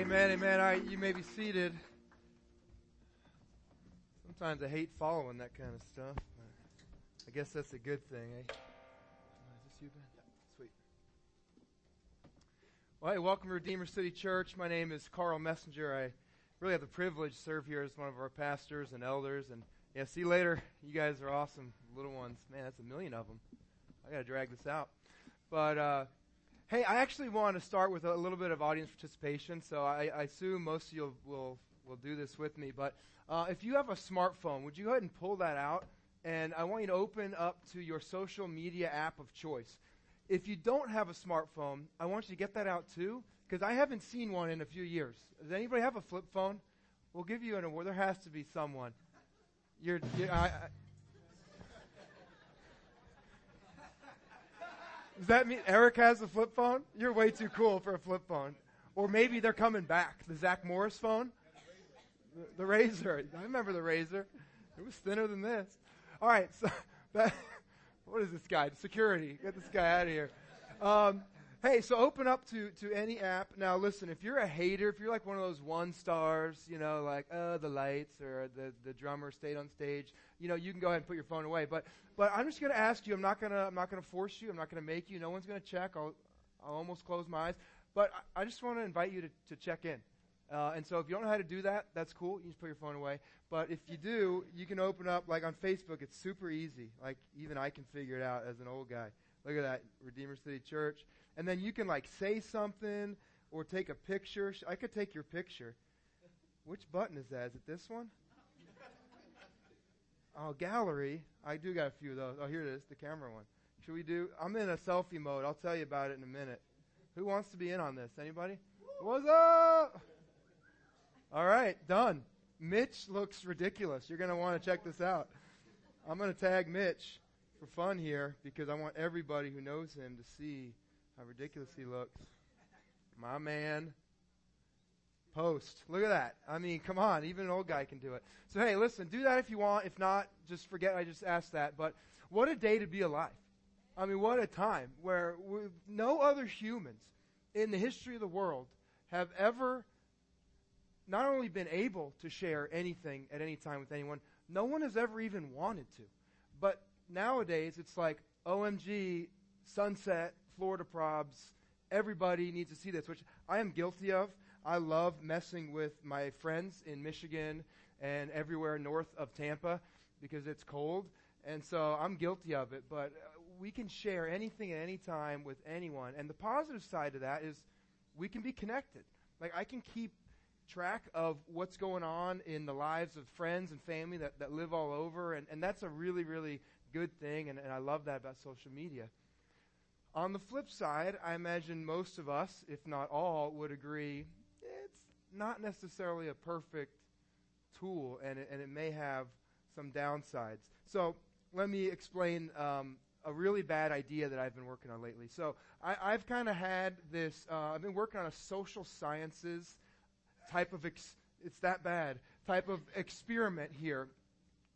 Amen, amen. I, you may be seated. Sometimes I hate following that kind of stuff. but I guess that's a good thing, eh? Is this you, Ben? Yeah, Sweet. Well, hey, welcome to Redeemer City Church. My name is Carl Messenger. I really have the privilege to serve here as one of our pastors and elders. And yeah, see you later. You guys are awesome, little ones. Man, that's a million of them. I got to drag this out. But, uh, Hey, I actually want to start with a little bit of audience participation. So I, I assume most of you will, will do this with me. But uh, if you have a smartphone, would you go ahead and pull that out? And I want you to open up to your social media app of choice. If you don't have a smartphone, I want you to get that out too, because I haven't seen one in a few years. Does anybody have a flip phone? We'll give you an award. There has to be someone. You're, you're I, I, Does that mean Eric has a flip phone? You're way too cool for a flip phone. Or maybe they're coming back. The Zach Morris phone? The, the Razr. I remember the razor. It was thinner than this. All right, so that, what is this guy? Security. Get this guy out of here. Um, hey, so open up to, to any app. Now, listen, if you're a hater, if you're like one of those one stars, you know, like, uh, the lights or the, the drummer stayed on stage, you know, you can go ahead and put your phone away. But, but I'm just going to ask you. I'm not going to, I'm not to force you. I'm not going to make you. No one's going to check. I'll, I'll almost close my eyes. But I, I just want to invite you to, to check in. Uh, and so if you don't know how to do that, that's cool. You just put your phone away. But if you do, you can open up, like on Facebook, it's super easy. Like even I can figure it out as an old guy. Look at that, Redeemer City Church. And then you can like say something or take a picture. I could take your picture. Which button is that? Is it this one? Oh, gallery. I do got a few of those. Oh, here it is, the camera one. Should we do? I'm in a selfie mode. I'll tell you about it in a minute. Who wants to be in on this? Anybody? What's up? All right, done. Mitch looks ridiculous. You're going to want to check this out. I'm going to tag Mitch for fun here because I want everybody who knows him to see how ridiculous he looks. My man. Post. Look at that. I mean, come on. Even an old guy can do it. So, hey, listen, do that if you want. If not, just forget I just asked that. But what a day to be alive. I mean, what a time where no other humans in the history of the world have ever not only been able to share anything at any time with anyone, no one has ever even wanted to. But nowadays, it's like, OMG, sunset, Florida probs, everybody needs to see this, which I am guilty of. I love messing with my friends in Michigan and everywhere north of Tampa because it's cold. And so I'm guilty of it. But uh, we can share anything at any time with anyone. And the positive side of that is we can be connected. Like I can keep track of what's going on in the lives of friends and family that, that live all over. And, and that's a really, really good thing. And, and I love that about social media. On the flip side, I imagine most of us, if not all, would agree it's not necessarily a perfect tool and it, and it may have some downsides. So let me explain um, a really bad idea that I've been working on lately. So I, have kind of had this, uh, I've been working on a social sciences type of, ex- it's that bad, type of experiment here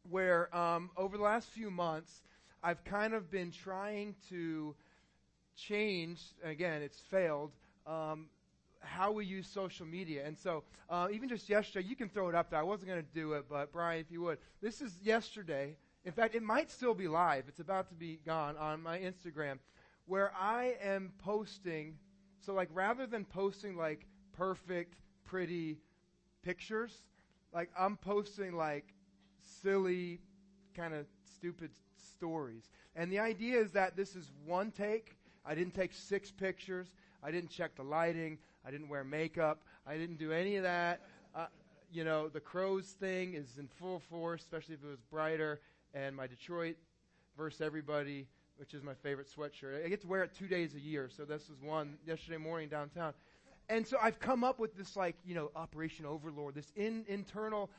where um, over the last few months, I've kind of been trying to change, again, it's failed, um, how we use social media. And so, uh, even just yesterday, you can throw it up there. I wasn't going to do it, but Brian, if you would. This is yesterday. In fact, it might still be live. It's about to be gone on my Instagram, where I am posting. So, like, rather than posting like perfect, pretty pictures, like I'm posting like silly, kind of stupid stories. And the idea is that this is one take. I didn't take six pictures. I didn't check the lighting. I didn't wear makeup. I didn't do any of that. Uh, you know, the crows thing is in full force, especially if it was brighter. And my Detroit versus everybody, which is my favorite sweatshirt. I get to wear it two days a year, so this was one yesterday morning downtown. And so I've come up with this, like, you know, Operation Overlord, this in, internal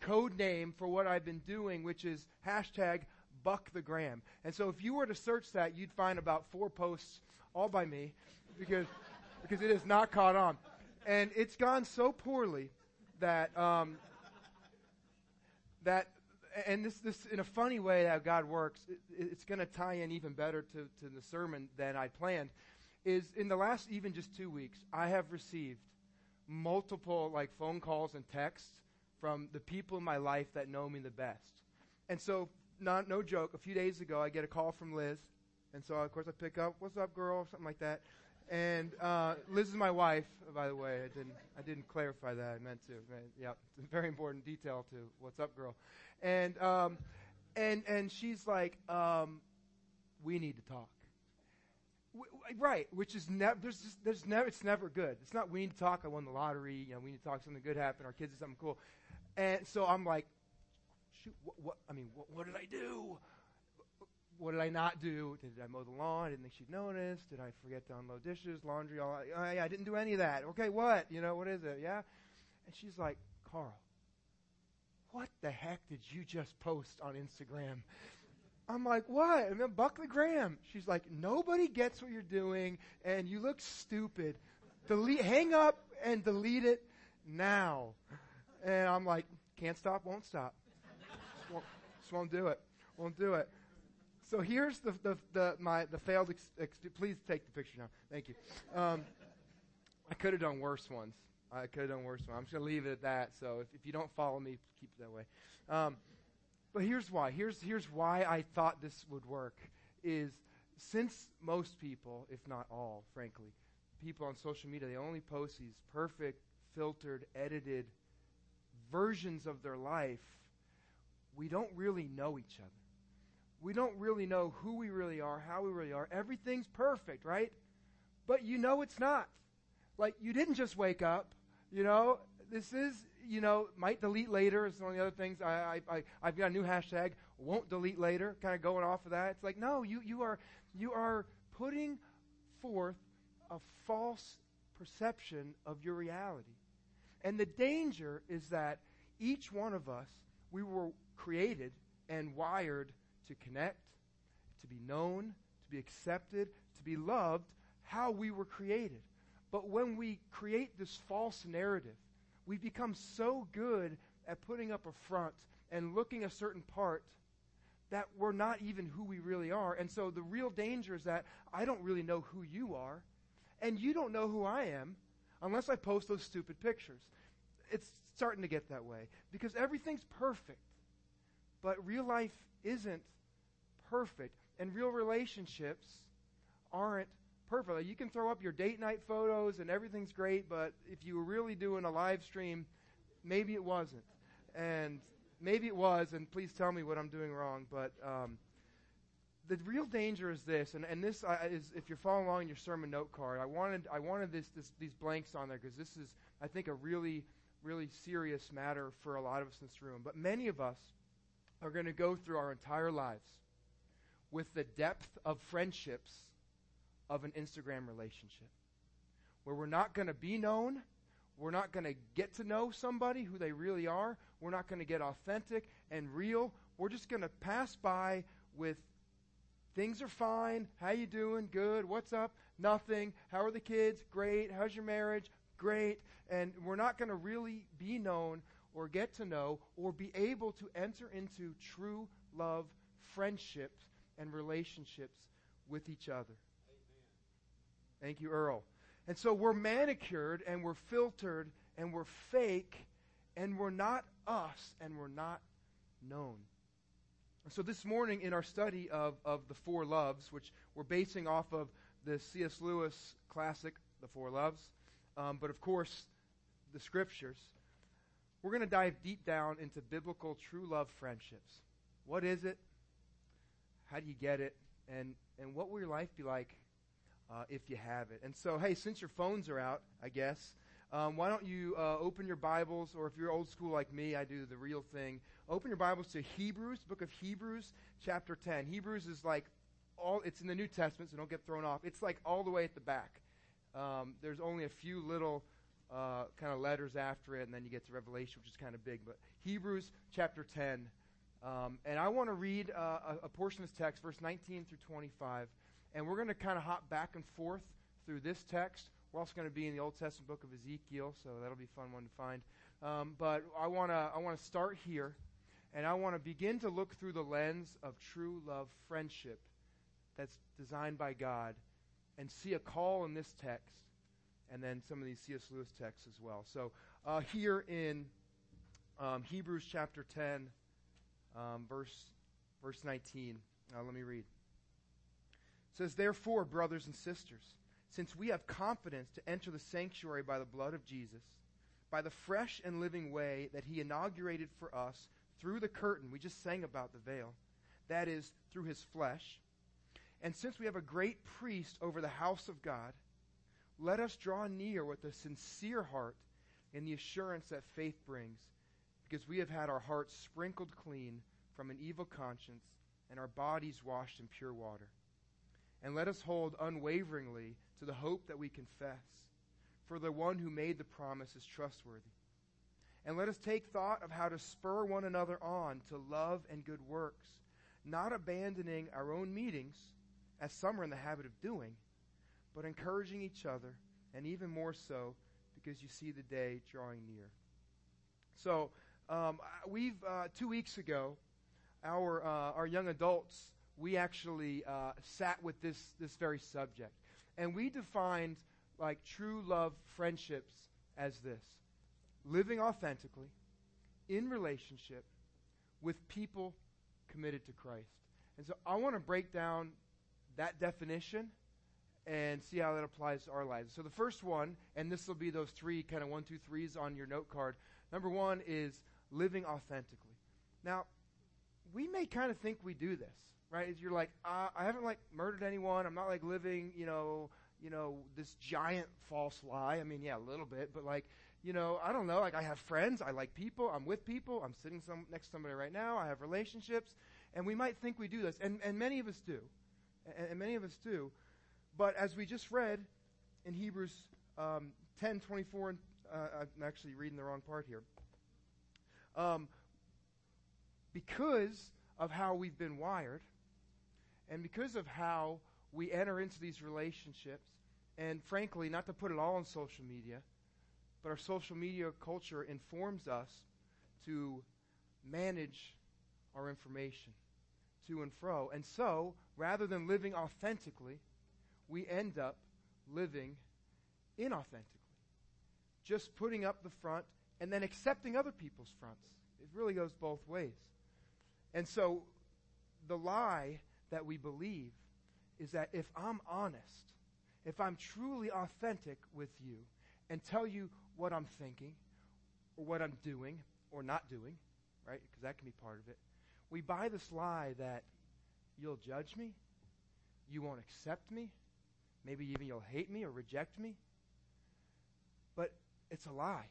code name for what I've been doing, which is hashtag Buck the Gram. And so if you were to search that, you'd find about four posts all by me because, because it has not caught on. And it's gone so poorly that, um, that and this, this, in a funny way, how God works, it, it's going to tie in even better to, to the sermon than I planned. Is in the last even just two weeks, I have received multiple like phone calls and texts from the people in my life that know me the best. And so, not no joke, a few days ago I get a call from Liz, and so of course I pick up, "What's up, girl?" or something like that. And uh, Liz is my wife, by the way. I didn't I didn't clarify that. I meant to. Yeah, it's a very important detail to "What's up, girl?" And um, and and she's like, um, "We need to talk." right, which is never there's just, there's never it's never good. It's not we need to talk. I won the lottery. You know, we need to talk something good happened. Our kids did something cool, and so I'm like, shoot, what? what I mean, what, what, did I do? What did I not do? Did I mow the lawn? I didn't think she'd notice. Did I forget to unload dishes, laundry? All oh, yeah, I didn't do any of that. Okay, what? You know, what is it? Yeah, and she's like, Carl, what the heck did you just post on Instagram? I'm like, what? And then Buckley Graham. She's like, nobody gets what you're doing, and you look stupid. Delete, hang up and delete it now. And I'm like, can't stop, won't stop. Just won't, do it. Won't do it. So here's the the, the my the failed. Ex, ex, please take the picture now. Thank you. Um, I could have done worse ones. I could have done worse ones. I'm just gonna leave it at that. So if, if you don't follow me, keep it that way. Um, but here's why. Here's, here's why I thought this would work is since most people, if not all, frankly, people on social media, they only post these perfect, filtered, edited versions of their life, we don't really know each other. We don't really know who we really are, how we really are. Everything's perfect, right? But you know it's not. Like, you didn't just wake up, you know? This is you know, might delete later is one of the other things. I, I, I, I've got a new hashtag, won't delete later, kind of going off of that. It's like, no, you, you, are, you are putting forth a false perception of your reality. And the danger is that each one of us, we were created and wired to connect, to be known, to be accepted, to be loved, how we were created. But when we create this false narrative, we become so good at putting up a front and looking a certain part that we're not even who we really are. And so the real danger is that I don't really know who you are, and you don't know who I am unless I post those stupid pictures. It's starting to get that way because everything's perfect, but real life isn't perfect, and real relationships aren't perfect. Like you can throw up your date night photos and everything's great, but if you were really doing a live stream, maybe it wasn't. And maybe it was, and please tell me what I'm doing wrong. But um, the real danger is this, and, and this uh, is if you're following along in your sermon note card, I wanted I wanted this, this these blanks on there because this is I think a really really serious matter for a lot of us in this room. But many of us are going to go through our entire lives with the depth of friendships of an Instagram relationship where we're not going to be known. We're not going to get to know somebody who they really are. We're not going to get authentic and real. We're just going to pass by with things are fine. How you doing? Good. What's up? Nothing. How are the kids? Great. How's your marriage? Great. And we're not going to really be known or get to know or be able to enter into true love, friendships, and relationships with each other. Amen. Thank you, Earl. And so we're manicured and we're filtered and we're fake and we're not us and we're not known. So this morning in our study of, of the four loves, which we're basing off of the C.S. Lewis classic, The Four Loves, um, but of course the scriptures, we're going to dive deep down into biblical true love friendships. What is it? How do you get it? And, and what will your life be like uh, if you have it. And so, hey, since your phones are out, I guess, um, why don't you uh, open your Bibles, or if you're old school like me, I do the real thing. Open your Bibles to Hebrews, book of Hebrews, chapter 10. Hebrews is like all, it's in the New Testament, so don't get thrown off. It's like all the way at the back. Um, there's only a few little uh, kind of letters after it, and then you get to Revelation, which is kind of big. But Hebrews chapter 10. Um, and I want to read uh, a, a portion of this text, verse 19 through 25. And we're going to kind of hop back and forth through this text. We're also going to be in the Old Testament book of Ezekiel, so that'll be a fun one to find. Um, but I want to I want to start here, and I want to begin to look through the lens of true love friendship that's designed by God, and see a call in this text, and then some of these C.S. Lewis texts as well. So uh, here in um, Hebrews chapter 10, um, verse, verse 19, uh, let me read. It says, Therefore, brothers and sisters, since we have confidence to enter the sanctuary by the blood of Jesus, by the fresh and living way that he inaugurated for us through the curtain, we just sang about the veil, that is, through his flesh. And since we have a great priest over the house of God, let us draw near with a sincere heart in the assurance that faith brings, because we have had our hearts sprinkled clean from an evil conscience and our bodies washed in pure water. And let us hold unwaveringly to the hope that we confess, for the one who made the promise is trustworthy. And let us take thought of how to spur one another on to love and good works, not abandoning our own meetings, as some are in the habit of doing, but encouraging each other, and even more so because you see the day drawing near. So, um, we've, uh, two weeks ago, our, uh, our young adults, we actually uh, sat with this, this very subject. And we defined like true love friendships as this living authentically, in relationship, with people committed to Christ. And so I want to break down that definition and see how that applies to our lives. So the first one, and this will be those three kind of one, two, threes on your note card. Number one is living authentically. Now, we may kind of think we do this, right? Is you're like, uh, I haven't like murdered anyone. I'm not like living, you know, you know, this giant false lie. I mean, yeah, a little bit, but like, you know, I don't know. Like, I have friends. I like people. I'm with people. I'm sitting some, next to somebody right now. I have relationships, and we might think we do this, and and many of us do, and, and many of us do. But as we just read in Hebrews um, 10 24, and, uh, I'm actually reading the wrong part here. Um, because of how we've been wired, and because of how we enter into these relationships, and frankly, not to put it all on social media, but our social media culture informs us to manage our information to and fro. And so, rather than living authentically, we end up living inauthentically. Just putting up the front and then accepting other people's fronts. It really goes both ways. And so the lie that we believe is that if I'm honest, if I'm truly authentic with you and tell you what I'm thinking or what I'm doing or not doing, right? Because that can be part of it. We buy this lie that you'll judge me, you won't accept me, Maybe even you'll hate me or reject me. But it's a lie.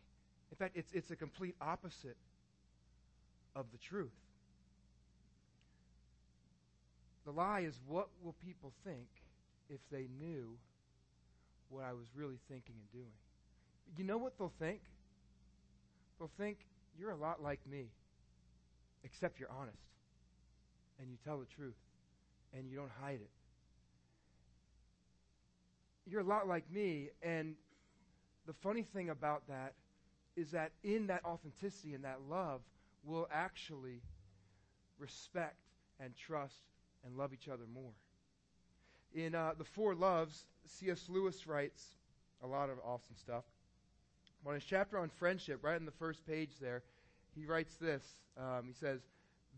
In fact, it's, it's a complete opposite of the truth. The lie is what will people think if they knew what I was really thinking and doing? You know what they'll think? They'll think you're a lot like me, except you're honest and you tell the truth and you don't hide it you're a lot like me. And the funny thing about that is that in that authenticity and that love, we'll actually respect and trust and love each other more. In uh, The Four Loves, C.S. Lewis writes a lot of awesome stuff. On his chapter on friendship, right in the first page there, he writes this. Um, he says,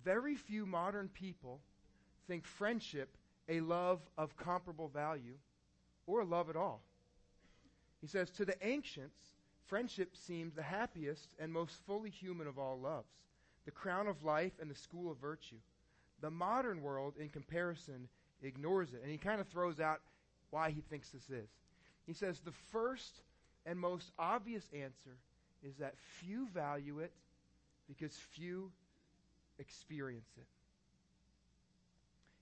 Very few modern people think friendship a love of comparable value or love at all. He says, To the ancients, friendship seemed the happiest and most fully human of all loves, the crown of life and the school of virtue. The modern world, in comparison, ignores it. And he kind of throws out why he thinks this is. He says, The first and most obvious answer is that few value it because few experience it.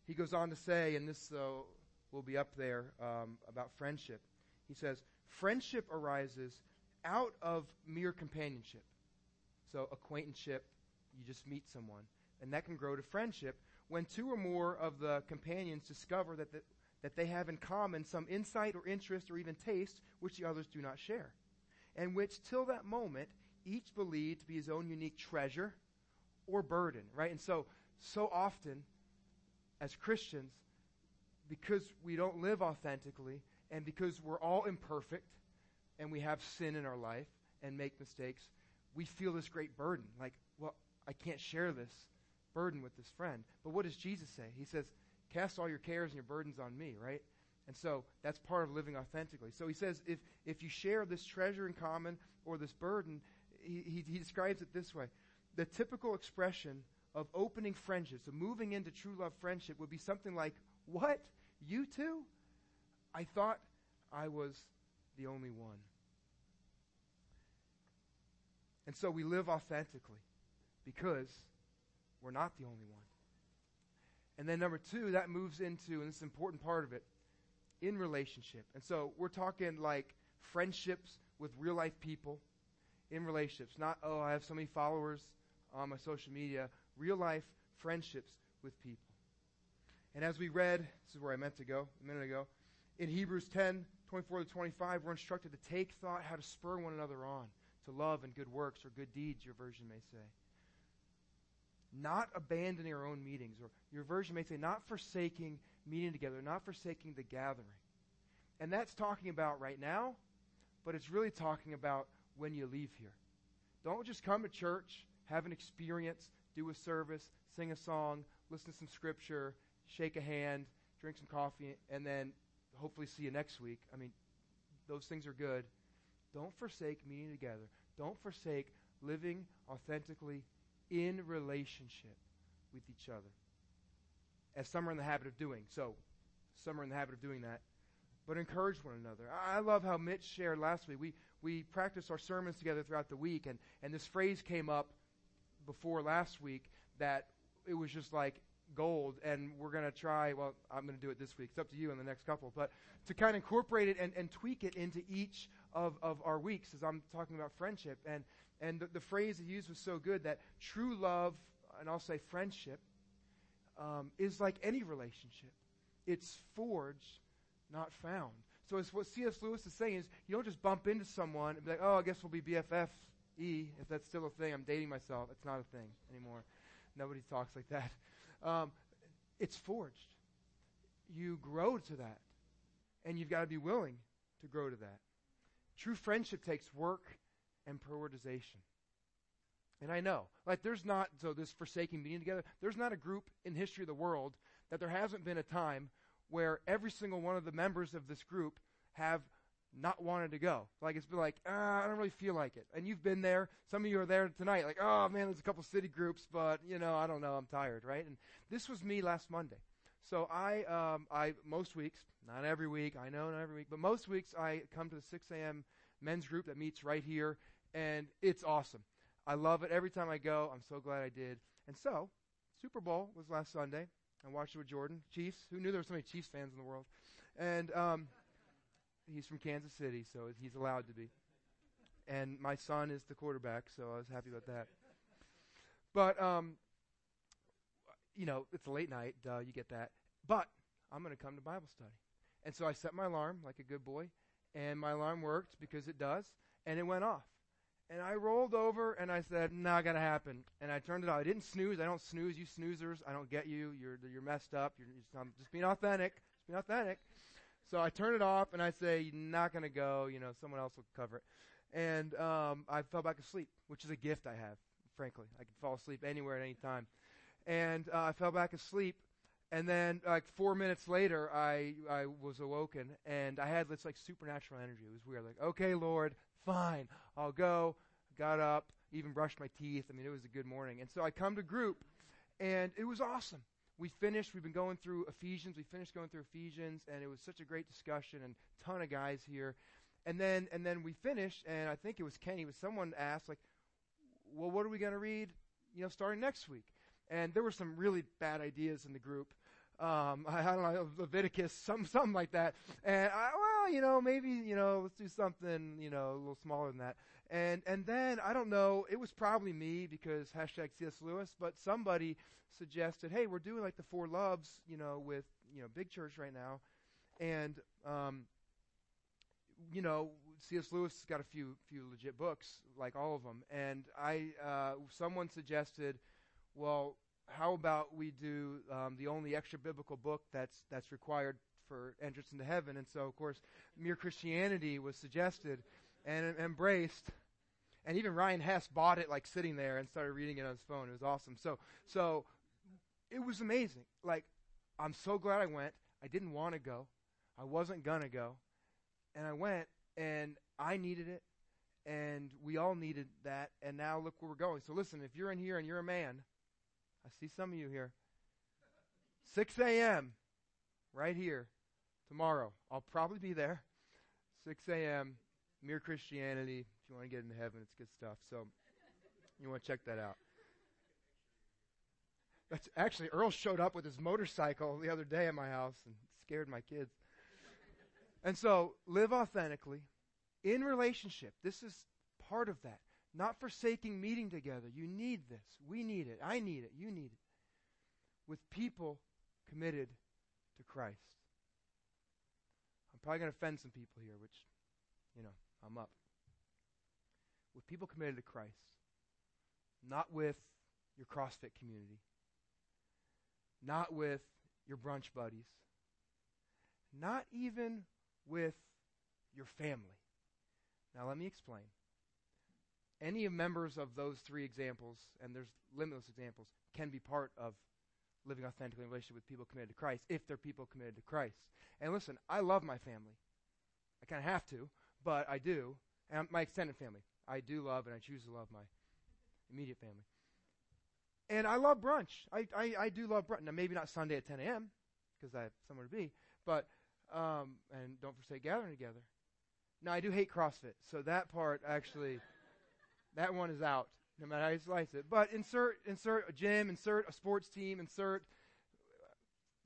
He goes on to say, and this, will be up there um, about friendship. He says, Friendship arises out of mere companionship. So, acquaintanceship, you just meet someone. And that can grow to friendship when two or more of the companions discover that, the, that they have in common some insight or interest or even taste which the others do not share. And which, till that moment, each believed to be his own unique treasure or burden, right? And so, so often, as Christians, because we don't live authentically and because we're all imperfect and we have sin in our life and make mistakes, we feel this great burden. Like, well, I can't share this burden with this friend. But what does Jesus say? He says, Cast all your cares and your burdens on me, right? And so that's part of living authentically. So he says, if, if you share this treasure in common or this burden, he, he, he describes it this way. The typical expression of opening friendships, of moving into true love friendship, would be something like, What? You too? I thought I was the only one. And so we live authentically because we're not the only one. And then number two, that moves into, and this is an important part of it, in relationship. And so we're talking like friendships with real life people in relationships. Not, oh, I have so many followers on my social media. Real life friendships with people. And as we read, this is where I meant to go a minute ago, in Hebrews 10, 24 to 25, we're instructed to take thought how to spur one another on to love and good works or good deeds, your version may say. Not abandoning our own meetings, or your version may say, not forsaking meeting together, not forsaking the gathering. And that's talking about right now, but it's really talking about when you leave here. Don't just come to church, have an experience, do a service, sing a song, listen to some scripture, shake a hand, drink some coffee, and then hopefully see you next week. I mean, those things are good. Don't forsake meeting together. Don't forsake living authentically in relationship with each other. As some are in the habit of doing. So, some are in the habit of doing that. But encourage one another. I love how Mitch shared last week. We, we practiced our sermons together throughout the week, and, and this phrase came up before last week that it was just like gold, and we're going to try, well, I'm going to do it this week. It's up to you in the next couple. But to kind of incorporate it and, and tweak it into each of, of our weeks as I'm talking about friendship. And, and the, the phrase he used was so good that true love, and I'll say friendship, um, is like any relationship. It's forged, not found. So it's what C.S. Lewis is saying is you don't just bump into someone and be like, oh, I guess we'll be BFF E, if that's still a thing. I'm dating myself. It's not a thing anymore. Nobody talks like that. Um, it's forged. You grow to that. And you've got to be willing to grow to that. True friendship takes work and prioritization. And I know, like, there's not, so this forsaking being together, there's not a group in history of the world that there hasn't been a time where every single one of the members of this group have not wanted to go. Like, it's been like, ah, I don't really feel like it. And you've been there. Some of you are there tonight, like, oh man, there's a couple city groups, but, you know, I don't know, I'm tired, right? And this was me last Monday. So I, um, I most weeks, not every week, I know not every week, but most weeks I come to the 6 a.m. men's group that meets right here, and it's awesome. I love it every time I go. I'm so glad I did. And so, Super Bowl was last Sunday. I watched it with Jordan. Chiefs. Who knew there were so many Chiefs fans in the world? And um, he's from Kansas City, so he's allowed to be. And my son is the quarterback, so I was happy about that. But um, you know, it's a late night. Duh, you get that. But I'm going to come to Bible study. And so I set my alarm like a good boy, and my alarm worked because it does, and it went off. And I rolled over and I said, "Not gonna happen." And I turned it off. I didn't snooze. I don't snooze. You snoozers, I don't get you. You're you're messed up. You're just, I'm just being authentic. Just being authentic. So I turn it off and I say, You're "Not gonna go." You know, someone else will cover it. And um, I fell back asleep, which is a gift I have. Frankly, I can fall asleep anywhere at any time and uh, I fell back asleep. And then, like four minutes later, I I was awoken, and I had this like supernatural energy. It was weird. Like, okay, Lord, fine, I'll go. Got up, even brushed my teeth. I mean, it was a good morning. And so I come to group, and it was awesome. We finished. We've been going through Ephesians. We finished going through Ephesians, and it was such a great discussion and ton of guys here. And then and then we finished, and I think it was Kenny. Was someone asked like, "Well, what are we going to read? You know, starting next week?" and there were some really bad ideas in the group. Um, I, I, don't know, Leviticus, some, something like that. And I, well, you know, maybe, you know, let's do something, you know, a little smaller than that. And, and then, I don't know, it was probably me because hashtag C.S. Lewis, but somebody suggested, hey, we're doing like the four loves, you know, with, you know, big church right now. And, um, you know, C.S. Lewis has got a few, few legit books, like all of them. And I, uh, someone suggested, well, how about we do um, the only extra biblical book that's that's required for entrance into heaven? And so, of course, Mere Christianity was suggested, and embraced. And even Ryan Hess bought it like sitting there and started reading it on his phone. It was awesome. So, so it was amazing. Like, I'm so glad I went. I didn't want to go. I wasn't gonna go. And I went and I needed it and we all needed that and now look where we're going. So listen, if you're in here and you're a man, I see some of you here. 6 a.m. right here tomorrow. I'll probably be there. 6 a.m. Mere Christianity. If you want to get into heaven, it's good stuff. So you want to check that out. That's actually Earl showed up with his motorcycle the other day at my house and scared my kids. And so live authentically in relationship. This is part of that. Not forsaking meeting together. You need this. We need it. I need it. You need it. With people committed to Christ. Probably going to offend some people here, which, you know, I'm up. With people committed to Christ. Not with your CrossFit community. Not with your brunch buddies. Not even with your family. Now, let me explain. Any members of those three examples, and there's limitless examples, can be part of living authentically in relationship with people committed to Christ if they're people committed to Christ. And listen, I love my family. I kind of have to, but I do. And my extended family. I do love and I choose to love my immediate family. And I love brunch. I, I, I do love brunch. Now, maybe not Sunday at 10 a.m. because I have somewhere to be, but, um, and don't forsake gathering together. Now, I do hate CrossFit, so that part actually, that one is out, no matter how you slice it. But insert, insert a gym, insert a sports team, insert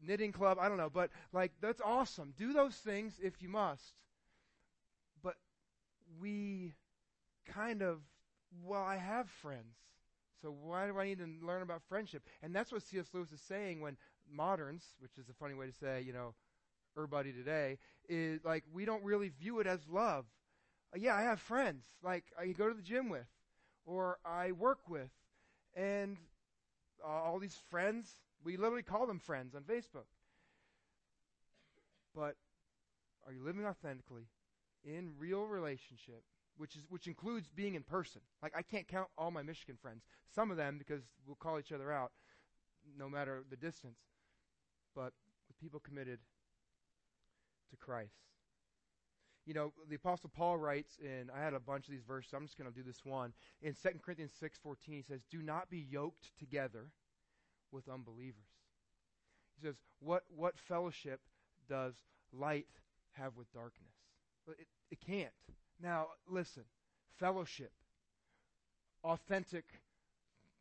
knitting club, I don't know. But, like, that's awesome. Do those things if you must. But we kind of, well, I have friends. So why do I need to learn about friendship? And that's what C.S. Lewis is saying when moderns, which is a funny way to say, you know, everybody today is like we don't really view it as love. Uh, yeah, I have friends like I go to the gym with, or I work with, and uh, all these friends we literally call them friends on Facebook. But are you living authentically in real relationship, which is which includes being in person? Like I can't count all my Michigan friends. Some of them because we'll call each other out no matter the distance. But with people committed to Christ. You know, the Apostle Paul writes in, I had a bunch of these verses, I'm just going to do this one. In 2 Corinthians 6.14, he says, Do not be yoked together with unbelievers. He says, What, what fellowship does light have with darkness? It, it can't. Now, listen, fellowship, authentic,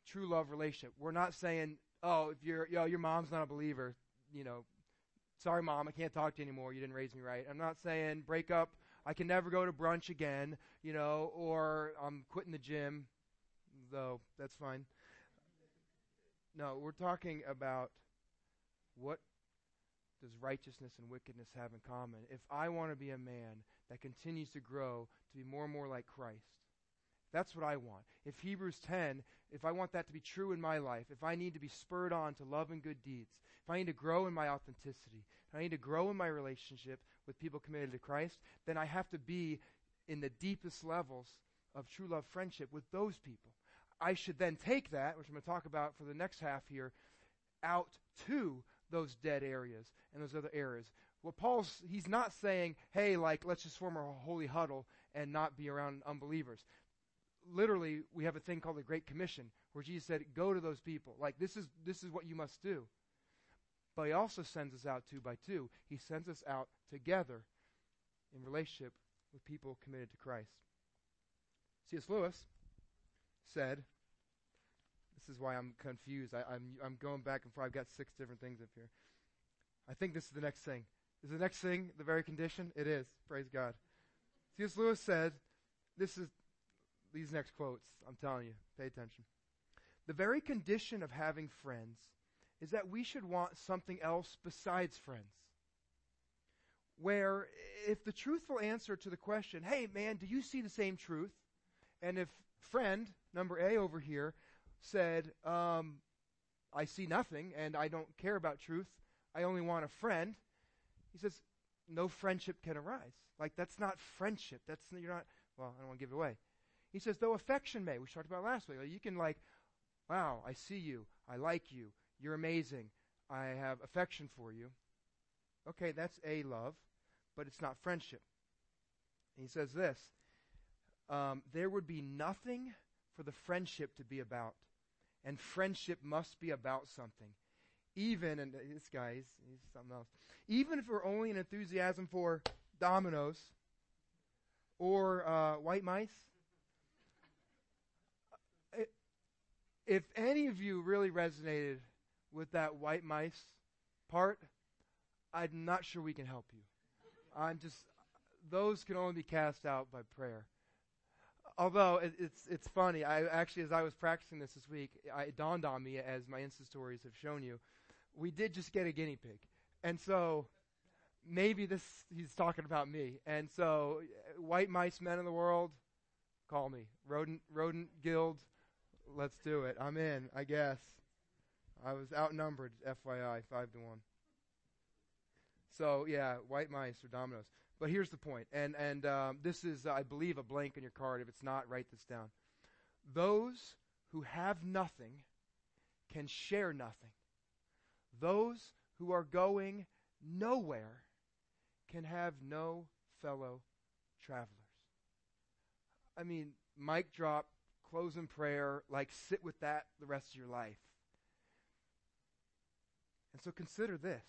true love relationship. We're not saying, oh, if your, you know, your mom's not a believer, you know, Sorry, mom, I can't talk to you anymore. You didn't raise me right. I'm not saying break up. I can never go to brunch again, you know, or I'm quitting the gym, though that's fine. No, we're talking about what does righteousness and wickedness have in common? If I want to be a man that continues to grow to be more and more like Christ, that's what I want. If Hebrews 10, if I want that to be true in my life, if I need to be spurred on to love and good deeds, if I need to grow in my authenticity, if I need to grow in my relationship with people committed to Christ, then I have to be in the deepest levels of true love friendship with those people. I should then take that, which I'm going to talk about for the next half here, out to those dead areas and those other areas. Well, Paul's, he's not saying, hey, like, let's just form a holy huddle and not be around unbelievers literally we have a thing called the Great Commission where Jesus said, Go to those people. Like this is this is what you must do. But he also sends us out two by two. He sends us out together in relationship with people committed to Christ. C.S. Lewis said, This is why I'm confused. I, I'm I'm going back and forth. I've got six different things up here. I think this is the next thing. Is the next thing the very condition? It is. Praise God. C.S. Lewis said, this is these next quotes, I'm telling you, pay attention. The very condition of having friends is that we should want something else besides friends. Where if the truthful answer to the question, hey man, do you see the same truth? And if friend, number A over here, said, um, I see nothing and I don't care about truth, I only want a friend, he says, no friendship can arise. Like that's not friendship. That's you're not Well, I don't want to give it away. He says, though affection may, we talked about last week. Like you can like, wow, I see you. I like you. You're amazing. I have affection for you. Okay, that's a love, but it's not friendship. he says this um, there would be nothing for the friendship to be about. And friendship must be about something. Even, and this guy, he's, he's something else. Even if we're only an enthusiasm for dominoes or uh, white mice, if any of you really resonated with that white mice part, I'm not sure we can help you. I'm just, those can only be cast out by prayer. Although it, it's it's funny, I actually as I was practicing this this week, I, it dawned on me as my Insta stories have shown you, we did just get a guinea pig, and so maybe this he's talking about me. And so, white mice men in the world, call me rodent rodent guild. Let's do it. I'm in. I guess. I was outnumbered, FYI, five to one. So yeah, white mice or dominoes. But here's the point, and and um, this is, uh, I believe, a blank in your card. If it's not, write this down. Those who have nothing can share nothing. Those who are going nowhere can have no fellow travelers. I mean, mic drop, close in prayer, like sit with that the rest of your life. And so consider this.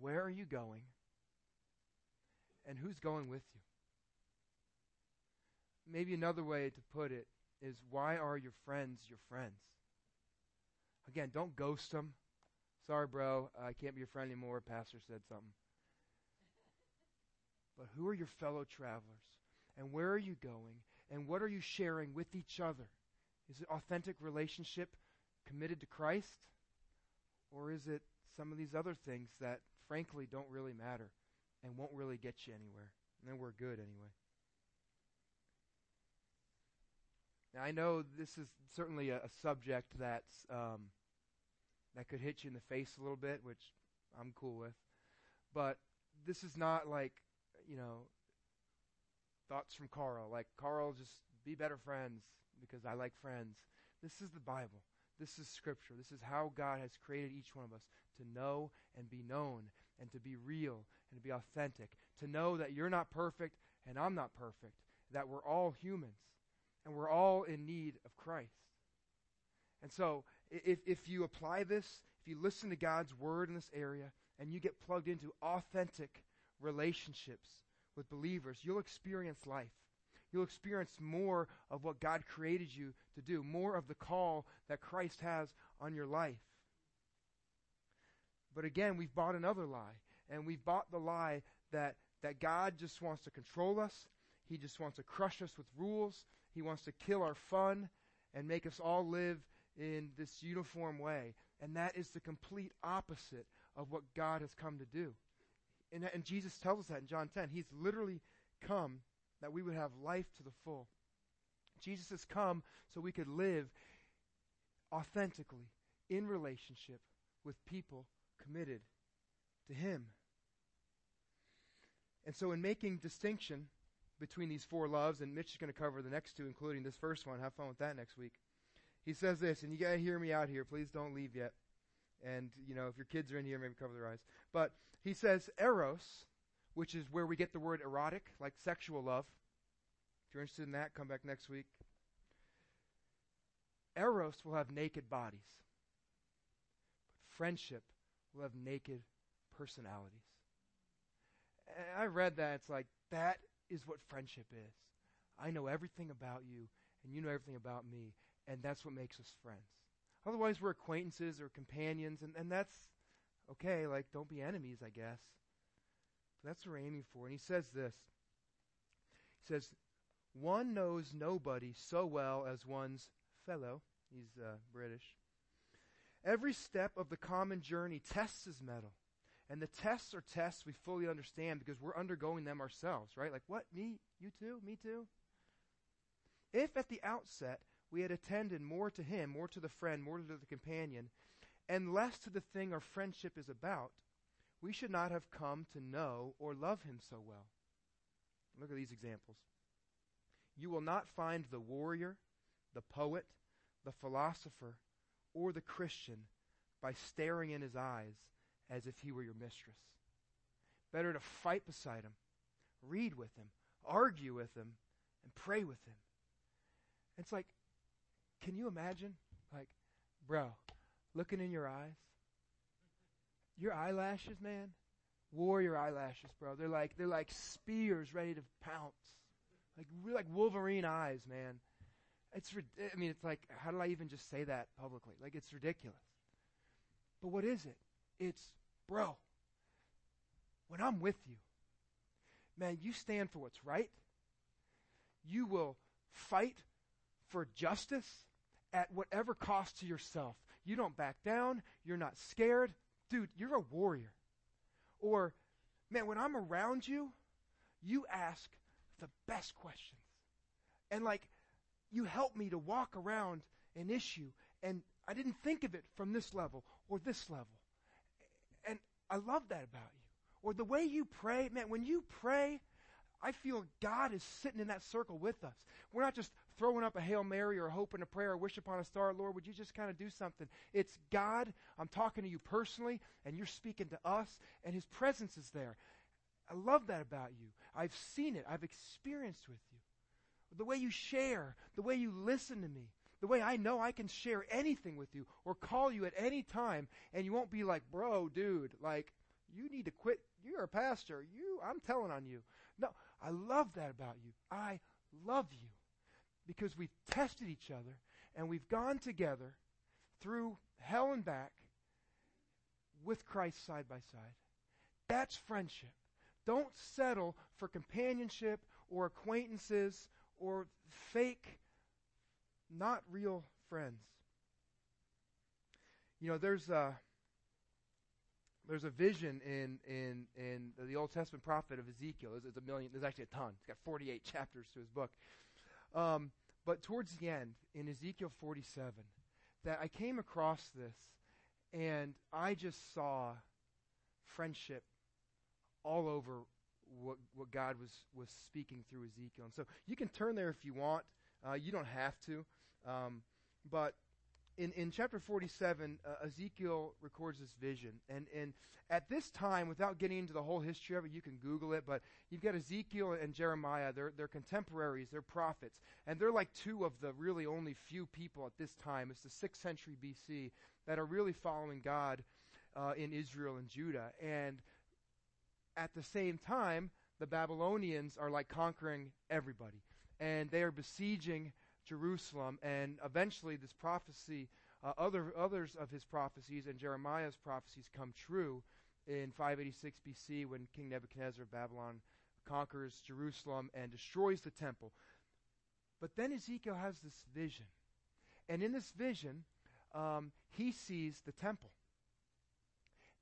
Where are you going? and who's going with you? Maybe another way to put it is why are your friends your friends? Again, don't ghost them. Sorry, bro, I can't be your friend anymore. Pastor said something. But who are your fellow travelers? And where are you going? And what are you sharing with each other? Is it authentic relationship committed to Christ? Or is it some of these other things that, frankly, don't really matter? and won't really get you anywhere. And then we're good anyway. Now, I know this is certainly a, a subject that's um, that could hit you in the face a little bit, which I'm cool with. But this is not like, you know, thoughts from Carl. Like, Carl, just be better friends because I like friends. This is the Bible. This is Scripture. This is how God has created each one of us to know and be known and to be real and to be authentic, to know that you're not perfect and I'm not perfect, that we're all humans and we're all in need of Christ. And so, if, if you apply this, if you listen to God's word in this area, and you get plugged into authentic relationships with believers, you'll experience life. You'll experience more of what God created you to do, more of the call that Christ has on your life. But again, we've bought another lie. And we've bought the lie that, that God just wants to control us. He just wants to crush us with rules. He wants to kill our fun and make us all live in this uniform way. And that is the complete opposite of what God has come to do. And, and Jesus tells us that in John 10. He's literally come that we would have life to the full. Jesus has come so we could live authentically in relationship with people committed to Him. And so, in making distinction between these four loves, and Mitch is going to cover the next two, including this first one, have fun with that next week. He says this, and you got to hear me out here. Please don't leave yet. And, you know, if your kids are in here, maybe cover their eyes. But he says, Eros, which is where we get the word erotic, like sexual love. If you're interested in that, come back next week. Eros will have naked bodies, but friendship will have naked personalities. And I read that. It's like, that is what friendship is. I know everything about you, and you know everything about me, and that's what makes us friends. Otherwise, we're acquaintances or companions, and, and that's okay. Like, don't be enemies, I guess. That's what we're aiming for. And he says this He says, One knows nobody so well as one's fellow. He's uh, British. Every step of the common journey tests his mettle. And the tests are tests we fully understand because we're undergoing them ourselves, right? Like, what? Me? You too? Me too? If at the outset we had attended more to him, more to the friend, more to the companion, and less to the thing our friendship is about, we should not have come to know or love him so well. Look at these examples. You will not find the warrior, the poet, the philosopher, or the Christian by staring in his eyes as if he were your mistress. Better to fight beside him, read with him, argue with him, and pray with him. It's like, can you imagine? Like, bro, looking in your eyes, your eyelashes, man, warrior eyelashes, bro. They're like they're like spears ready to pounce, like like Wolverine eyes, man. It's I mean, it's like how do I even just say that publicly? Like it's ridiculous. But what is it? It's bro. When I'm with you, man, you stand for what's right. You will fight for justice at whatever cost to yourself. You don't back down. You're not scared. Dude, you're a warrior. Or, man, when I'm around you, you ask the best questions. And, like, you help me to walk around an issue, and I didn't think of it from this level or this level. And I love that about you. Or the way you pray, man, when you pray, I feel God is sitting in that circle with us. We're not just throwing up a Hail Mary or hoping a prayer or wish upon a star. Lord, would you just kind of do something? It's God. I'm talking to you personally, and you're speaking to us, and His presence is there. I love that about you. I've seen it, I've experienced with you. The way you share, the way you listen to me, the way I know I can share anything with you or call you at any time, and you won't be like, bro, dude, like, you need to quit. You're a pastor. You, I'm telling on you. No, I love that about you. I love you because we've tested each other and we've gone together through hell and back with Christ side by side. That's friendship. Don't settle for companionship or acquaintances or fake, not real friends. You know, there's a there's a vision in in in the Old Testament prophet of Ezekiel. There's, there's a million. There's actually a ton. He's got 48 chapters to his book. Um, but towards the end, in Ezekiel 47, that I came across this, and I just saw friendship all over what what God was was speaking through Ezekiel. And so you can turn there if you want. Uh, you don't have to, um, but in, in chapter 47, uh, Ezekiel records this vision. And, and at this time, without getting into the whole history of it, you can Google it, but you've got Ezekiel and Jeremiah. They're, they're contemporaries, they're prophets. And they're like two of the really only few people at this time. It's the 6th century BC that are really following God uh, in Israel and Judah. And at the same time, the Babylonians are like conquering everybody. And they are besieging Jerusalem, and eventually this prophecy, uh, other others of his prophecies and Jeremiah's prophecies come true in 586 BC when King Nebuchadnezzar of Babylon conquers Jerusalem and destroys the temple. But then Ezekiel has this vision, and in this vision, um, he sees the temple,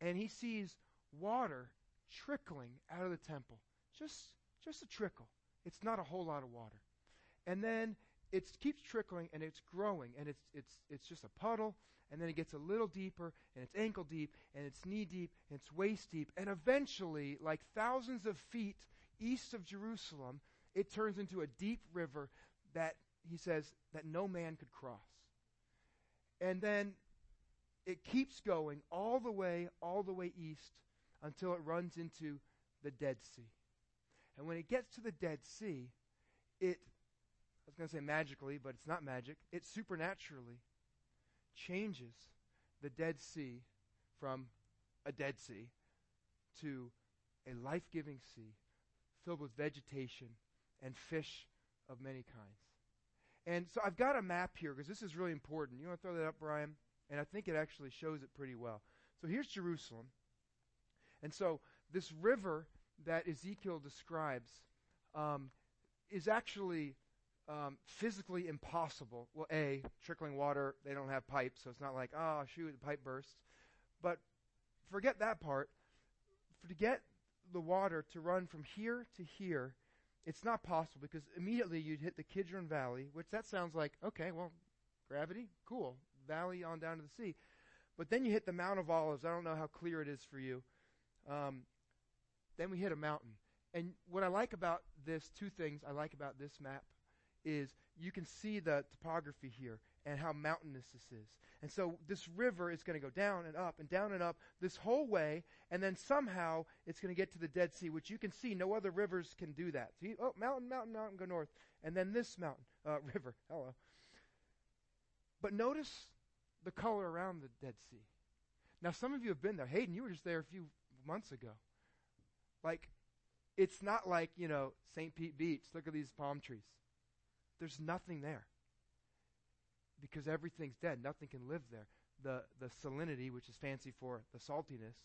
and he sees water trickling out of the temple, just just a trickle. It's not a whole lot of water. And then it keeps trickling and it's growing and it's it's it's just a puddle and then it gets a little deeper and it's ankle deep and it's knee deep and it's waist deep and eventually like thousands of feet east of Jerusalem it turns into a deep river that he says that no man could cross. And then it keeps going all the way all the way east until it runs into the Dead Sea. And when it gets to the Dead Sea it was going to say magically, but it's not magic. It supernaturally changes the Dead Sea from a Dead Sea to a life giving sea filled with vegetation and fish of many kinds. And so I've got a map here because this is really important. You want to throw that up, Brian? And I think it actually shows it pretty well. So here's Jerusalem. And so this river that Ezekiel describes um, is actually um, physically impossible. Well, A, trickling water, they don't have pipes, so it's not like, oh, shoot, the pipe bursts. But forget that part. For, to get the water to run from here to here, it's not possible because immediately you'd hit the Kidron Valley, which that sounds like, okay, well, gravity, cool. Valley on down to the sea. But then you hit the Mount of Olives. I don't know how clear it is for you. Um, then we hit a mountain. And what I like about this, two things I like about this map is you can see the topography here and how mountainous this is. And so this river is going to go down and up and down and up this whole way, and then somehow it's going to get to the Dead Sea, which you can see no other rivers can do that. See, oh, mountain, mountain, mountain, go north, and then this mountain, uh, river, hello. But notice the color around the Dead Sea. Now, some of you have been there. Hayden, you were just there a few months ago. Like, it's not like, you know, St. Pete Beach. Look at these palm trees. There's nothing there because everything's dead. Nothing can live there. The, the salinity, which is fancy for the saltiness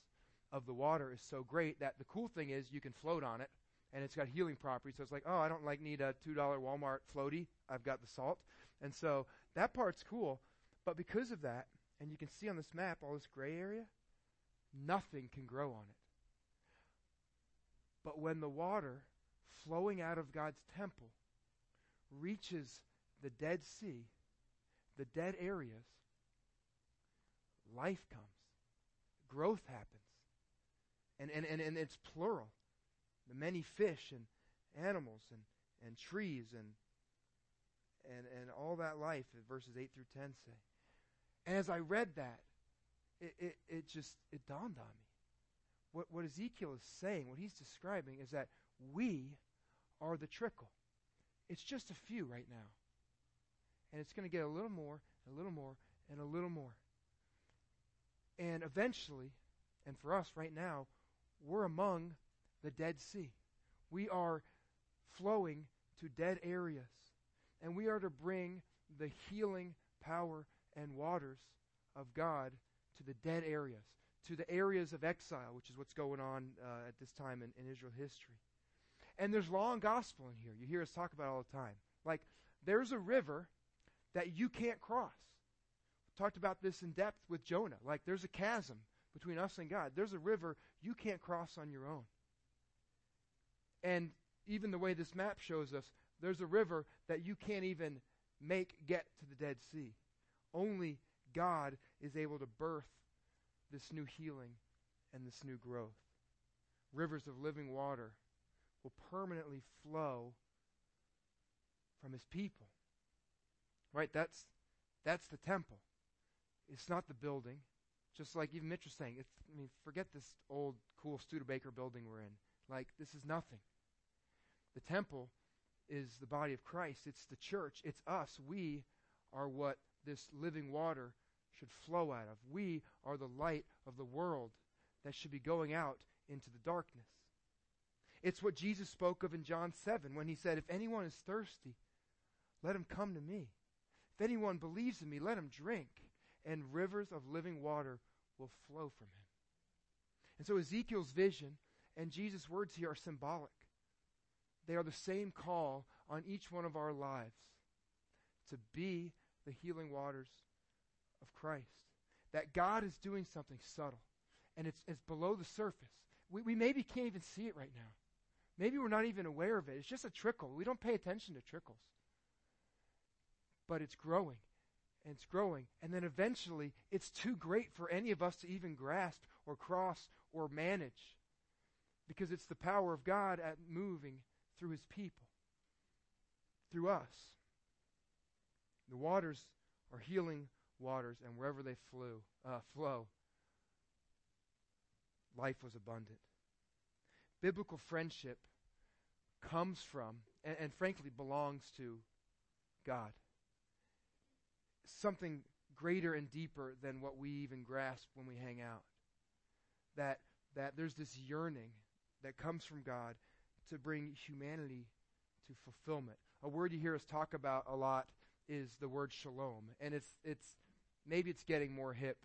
of the water, is so great that the cool thing is you can float on it and it's got healing properties. So it's like, oh, I don't like need a $2 Walmart floaty. I've got the salt. And so that part's cool. But because of that, and you can see on this map all this gray area, nothing can grow on it. But when the water flowing out of God's temple reaches the Dead Sea, the dead areas, life comes. Growth happens. And, and, and, and it's plural. The many fish and animals and, and trees and, and, and all that life, verses 8 through 10 say. And as I read that, it, it, it just, it dawned on me. What, what Ezekiel is saying, what he's describing, is that we are the trickle. It's just a few right now. And it's going to get a little more, a little more, and a little more. And eventually, and for us right now, we're among the Dead Sea. We are flowing to dead areas. And we are to bring the healing power and waters of God to the dead areas, to the areas of exile, which is what's going on uh, at this time in, in Israel history. And there's law and gospel in here. You hear us talk about all the time. Like, there's a river that you can't cross. We talked about this in depth with Jonah. Like, there's a chasm between us and God. There's a river you can't cross on your own. And even the way this map shows us, there's a river that you can't even make get to the Dead Sea. Only God is able to birth this new healing and this new growth. Rivers of living water will permanently flow from his people. Right? That's that's the temple. It's not the building. Just like even Mitch was saying, it's, I mean, forget this old cool Studebaker building we're in. Like this is nothing. The temple is the body of Christ. It's the church. It's us. We are what this living water should flow out of. We are the light of the world that should be going out into the darkness. It's what Jesus spoke of in John 7 when he said, If anyone is thirsty, let him come to me. If anyone believes in me, let him drink, and rivers of living water will flow from him. And so Ezekiel's vision and Jesus' words here are symbolic. They are the same call on each one of our lives to be the healing waters of Christ. That God is doing something subtle, and it's, it's below the surface. We, we maybe can't even see it right now. Maybe we're not even aware of it. It's just a trickle. We don't pay attention to trickles. But it's growing, and it's growing. And then eventually, it's too great for any of us to even grasp or cross or manage because it's the power of God at moving through his people, through us. The waters are healing waters, and wherever they flew, uh, flow, life was abundant. Biblical friendship comes from, and, and frankly belongs to, God. Something greater and deeper than what we even grasp when we hang out. That, that there's this yearning that comes from God to bring humanity to fulfillment. A word you hear us talk about a lot is the word shalom. And it's, it's, maybe it's getting more hip,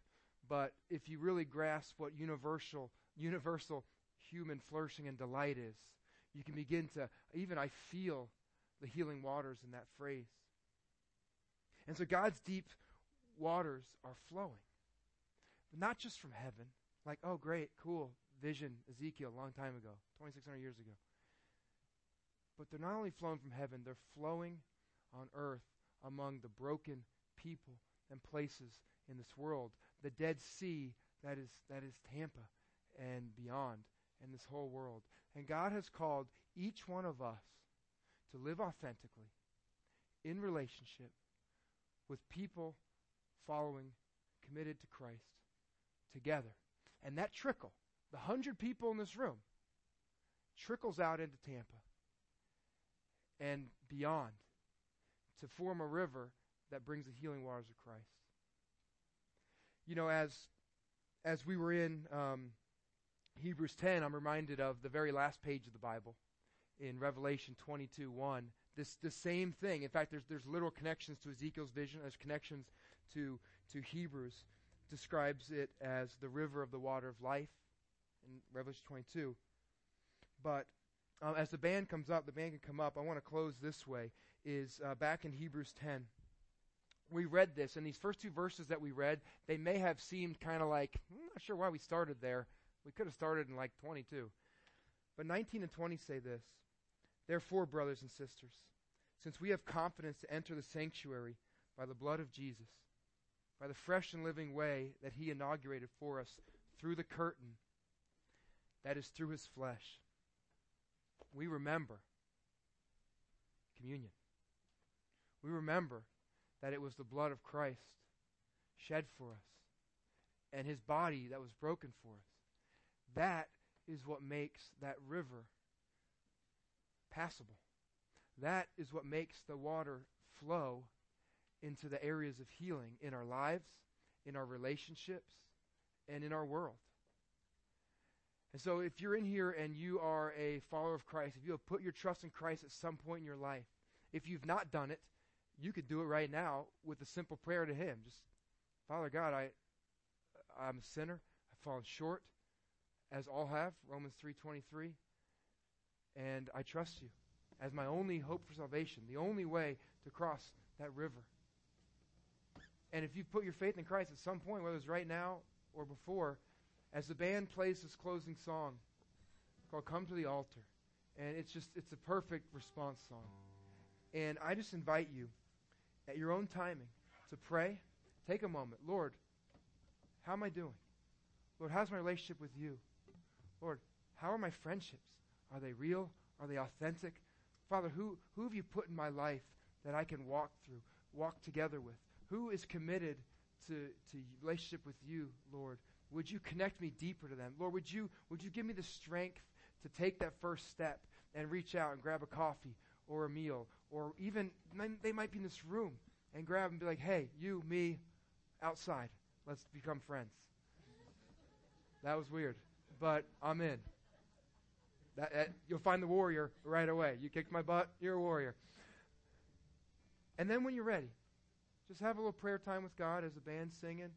but if you really grasp what universal, universal human flourishing and delight is, you can begin to, even I feel the healing waters in that phrase. And so God's deep waters are flowing. But not just from heaven, like, oh, great, cool, vision, Ezekiel, a long time ago, 2,600 years ago. But they're not only flowing from heaven, they're flowing on earth among the broken people and places in this world. The Dead Sea that is, that is Tampa and beyond and this whole world. And God has called each one of us to live authentically in relationship with people following, committed to Christ together. And that trickle, the hundred people in this room, trickles out into Tampa and beyond to form a river that brings the healing waters of Christ. You know, as as we were in um, Hebrews 10, I'm reminded of the very last page of the Bible in Revelation 22 1. This the same thing. In fact, there's there's literal connections to Ezekiel's vision. There's connections to to Hebrews. Describes it as the river of the water of life in Revelation 22. But um, as the band comes up, the band can come up. I want to close this way. Is uh, back in Hebrews 10. We read this, and these first two verses that we read, they may have seemed kind of like, I'm not sure why we started there. We could have started in like 22. But 19 and 20 say this Therefore, brothers and sisters, since we have confidence to enter the sanctuary by the blood of Jesus, by the fresh and living way that he inaugurated for us through the curtain, that is through his flesh we remember communion. We remember that it was the blood of Christ shed for us and his body that was broken for us. That is what makes that river passable. That is what makes the water flow into the areas of healing in our lives, in our relationships, and in our world. And so, if you're in here and you are a follower of Christ, if you have put your trust in Christ at some point in your life, if you've not done it, you could do it right now with a simple prayer to Him. Just, Father God, I, I'm a sinner. I've fallen short, as all have. Romans three twenty three. And I trust you as my only hope for salvation, the only way to cross that river. And if you've put your faith in Christ at some point, whether it's right now or before, as the band plays this closing song called Come to the Altar. And it's just, it's a perfect response song. And I just invite you, at your own timing, to pray. Take a moment. Lord, how am I doing? Lord, how's my relationship with you? Lord, how are my friendships? Are they real? Are they authentic? Father, who, who have you put in my life that I can walk through, walk together with? Who is committed to, to relationship with you, Lord? Would you connect me deeper to them? Lord, would you, would you give me the strength to take that first step and reach out and grab a coffee or a meal? Or even, they might be in this room and grab and be like, hey, you, me, outside. Let's become friends. That was weird, but I'm in. That, that, you'll find the warrior right away. You kicked my butt, you're a warrior. And then when you're ready, just have a little prayer time with God as the band's singing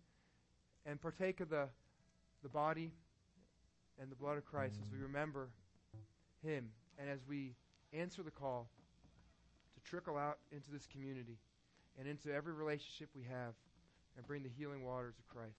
and partake of the, the body and the blood of Christ as we mm-hmm. remember Him and as we answer the call to trickle out into this community and into every relationship we have and bring the healing waters of Christ.